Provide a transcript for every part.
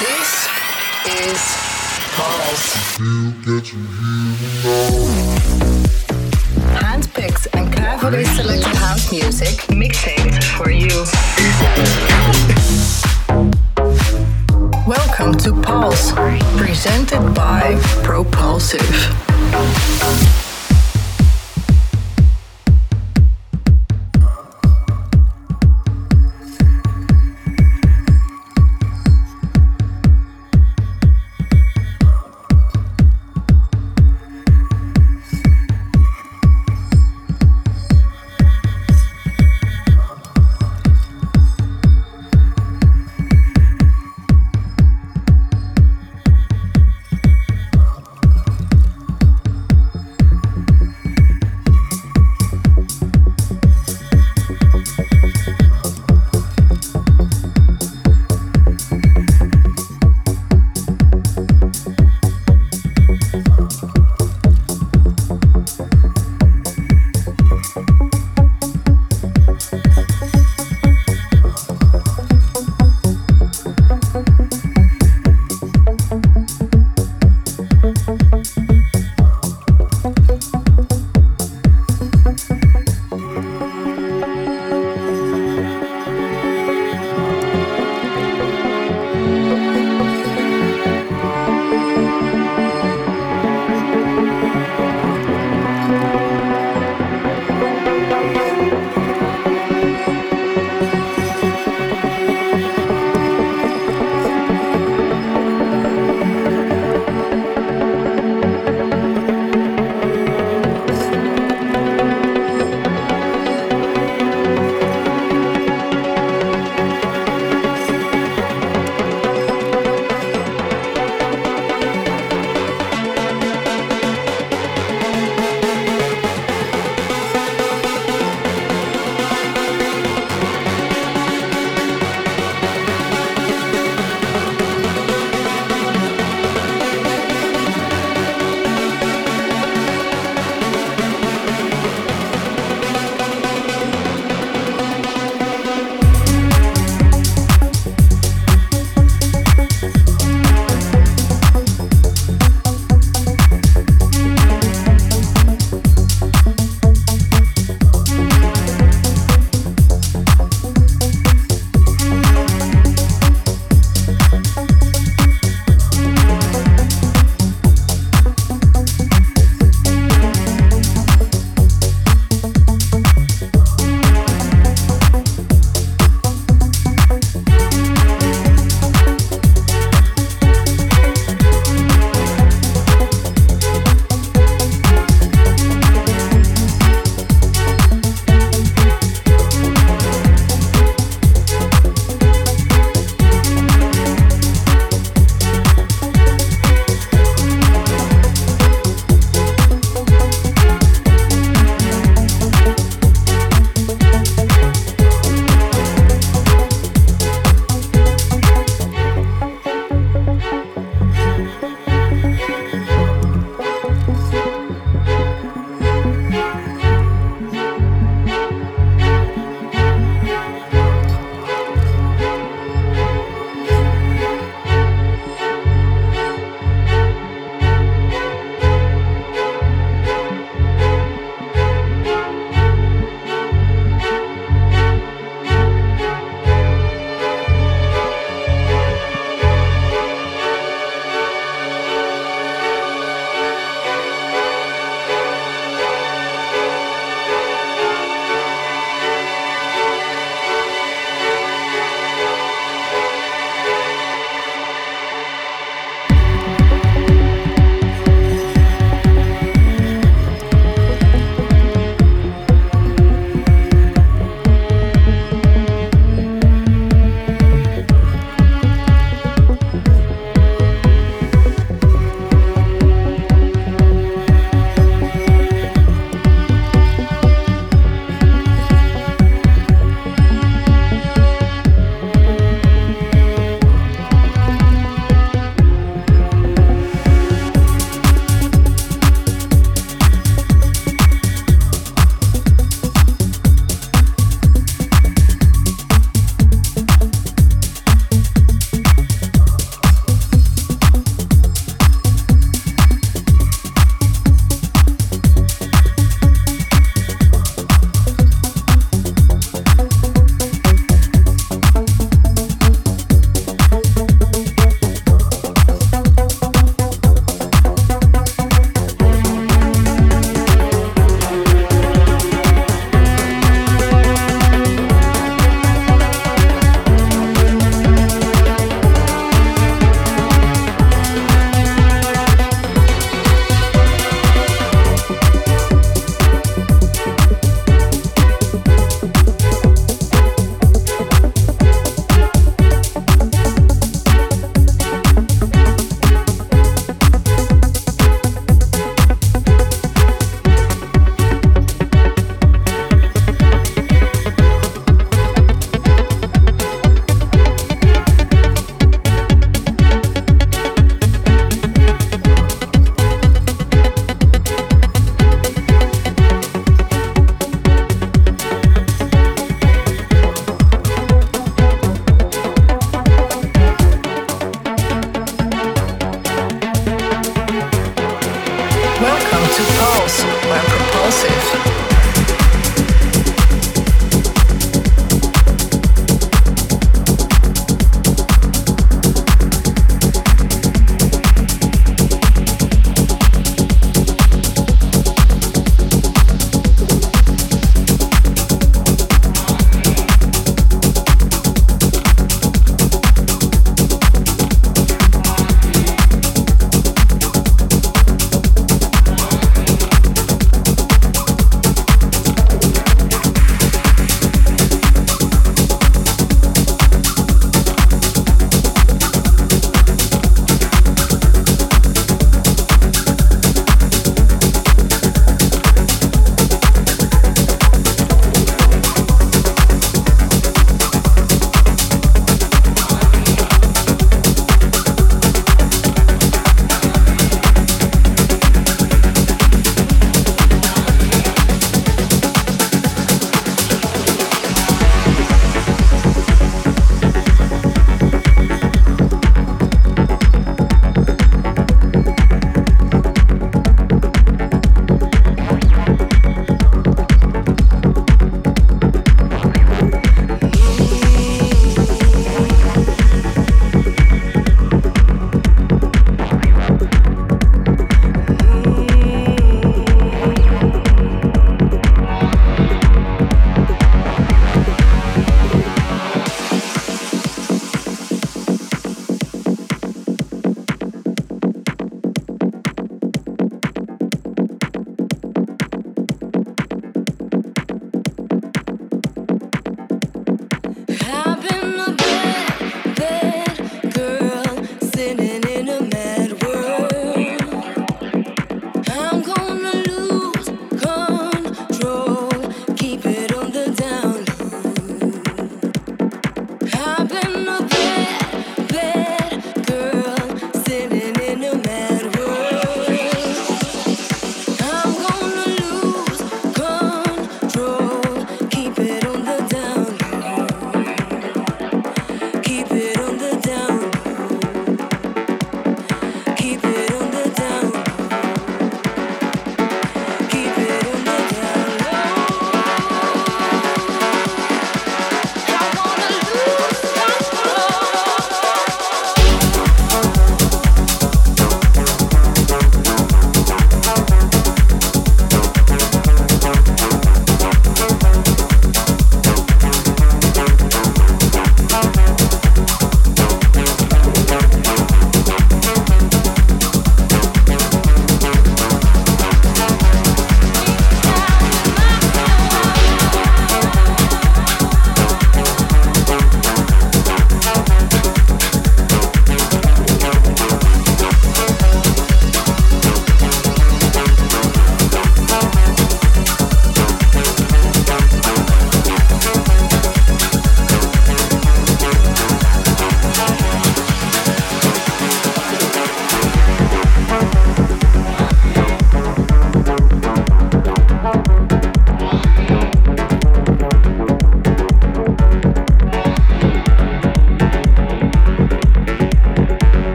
This is Pulse. Handpicked and carefully selected house music mixtaped for you. Welcome to Pulse, presented by Propulsive.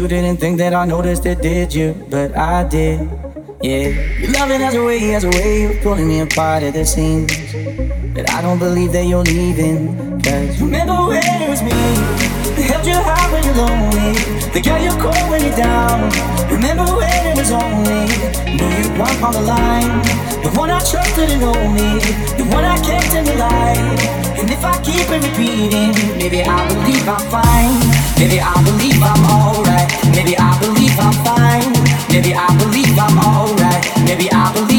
You didn't think that I noticed it, did you? But I did, yeah. Your loving has a way, has a way of pulling me apart at the seams. But I don't believe that you're leaving. Cause remember when it was me that held you high when you're lonely, They got you call when you're down. Remember when it was only me you want on the line, the one I trusted and only, me, the one I kept in the light. And if I keep it repeating, maybe I believe I'm fine. Maybe I believe I'm fine. Maybe I believe I'm alright. Maybe I believe.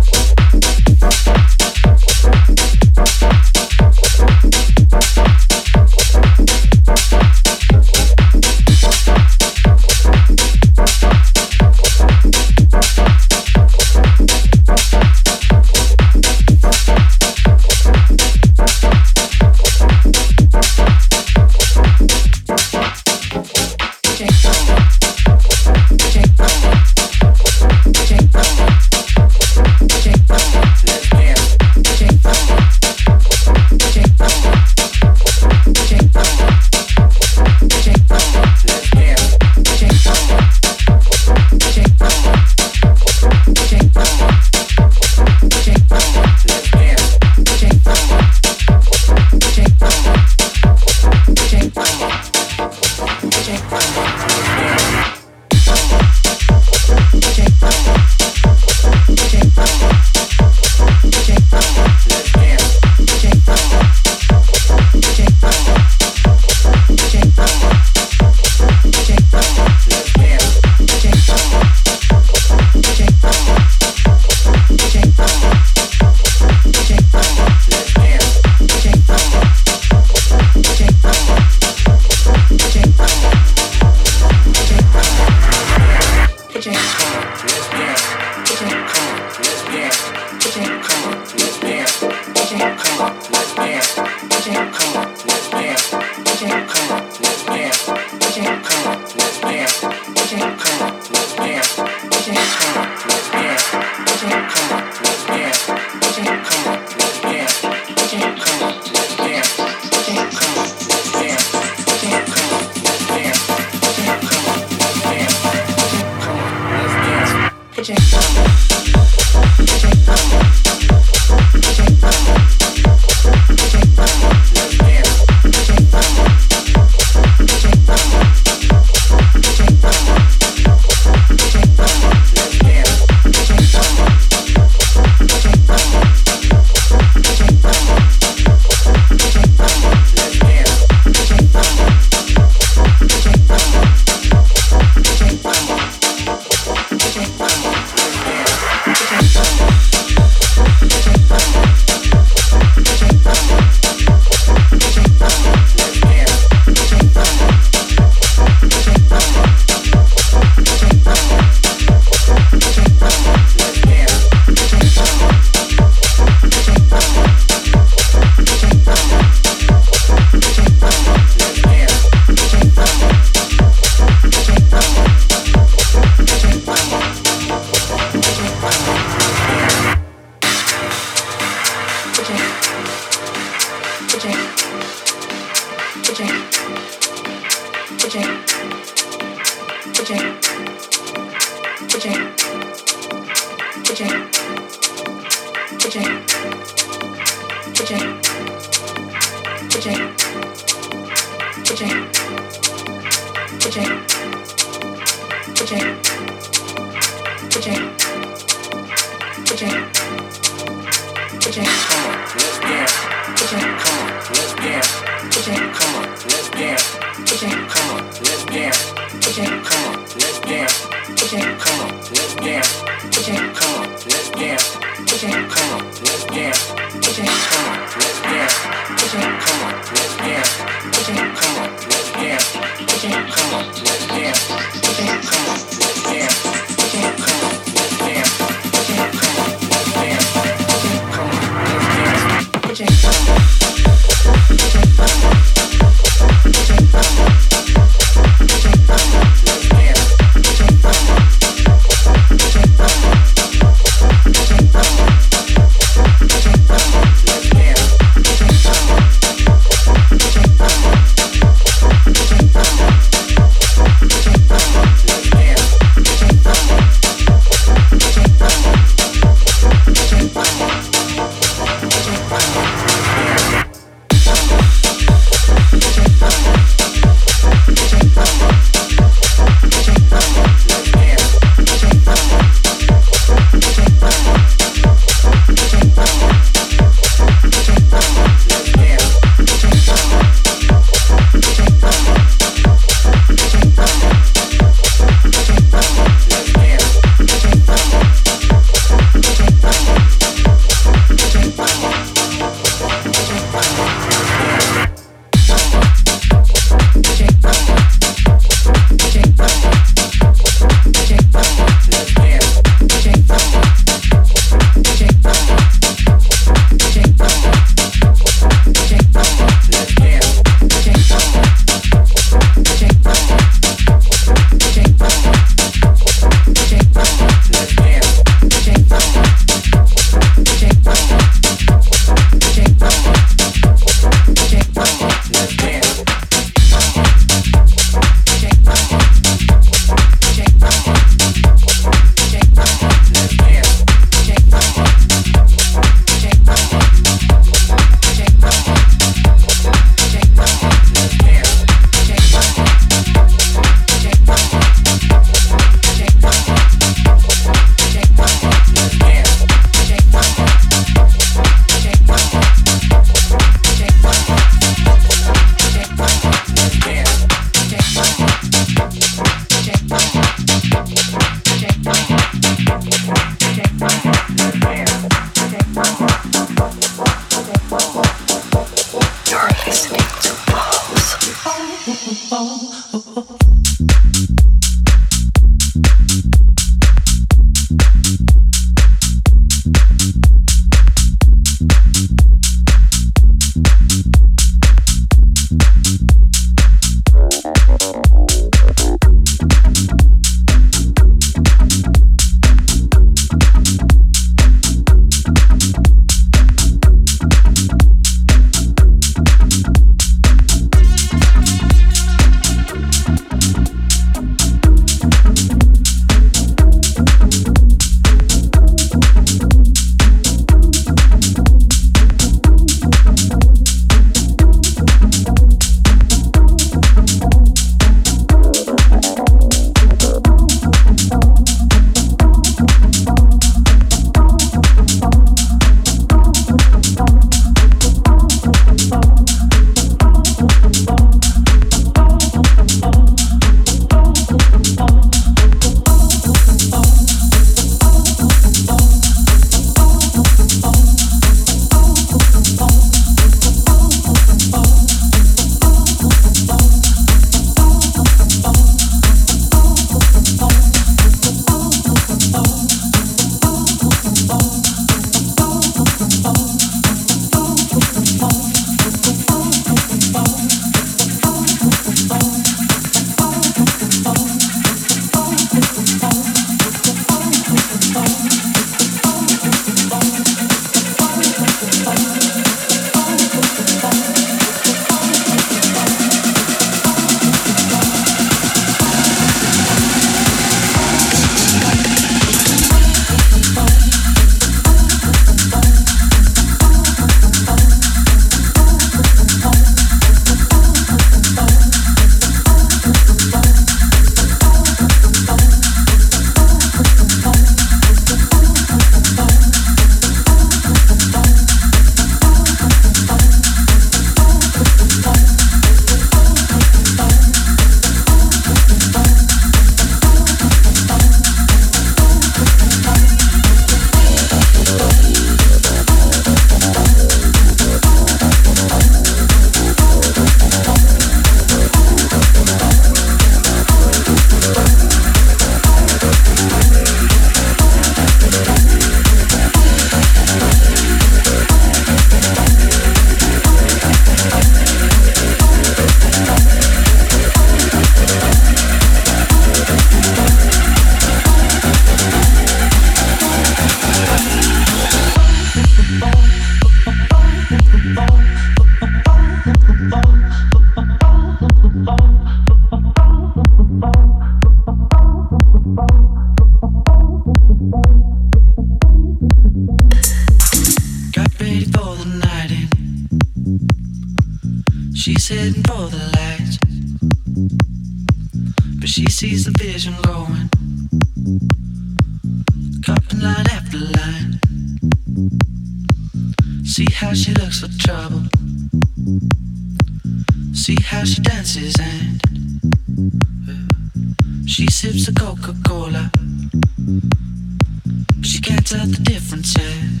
looked at the differences.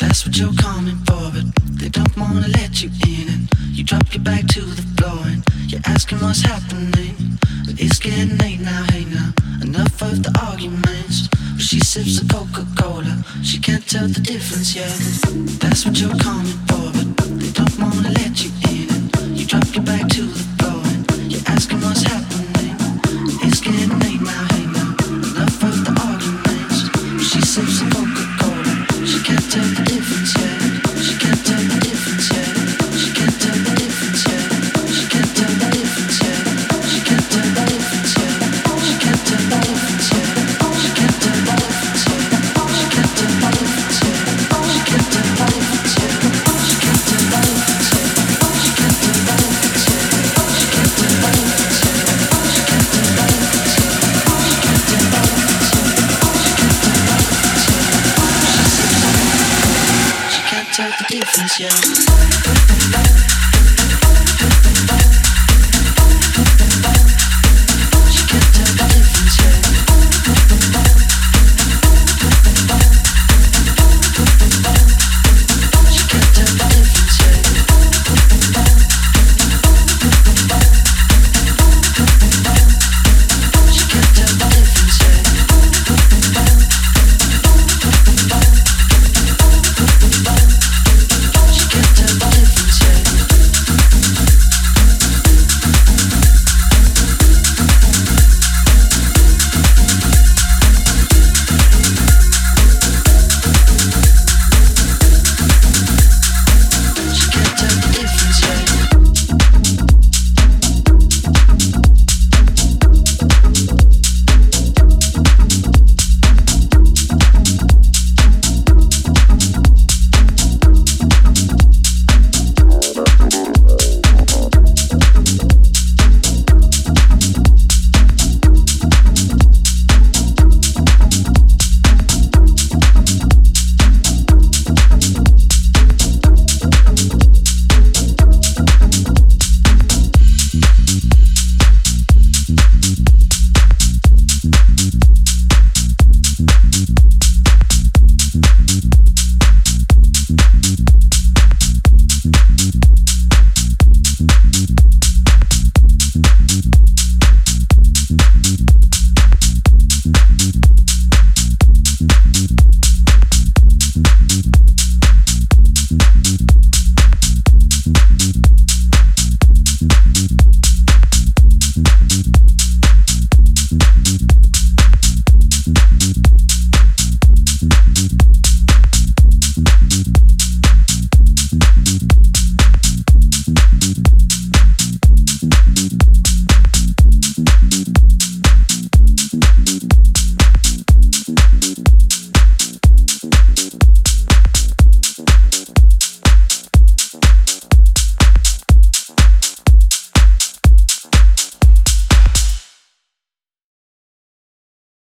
That's what you're coming for, but they don't wanna let you in. And you drop your back to the floor and you're asking what's happening. But it's getting late now, hey now. Enough of the arguments. But she sips a Coca Cola, she can't tell the difference yet. That's what you're coming for, but they don't wanna let you in. And you drop your back to the floor and you're asking what's happening.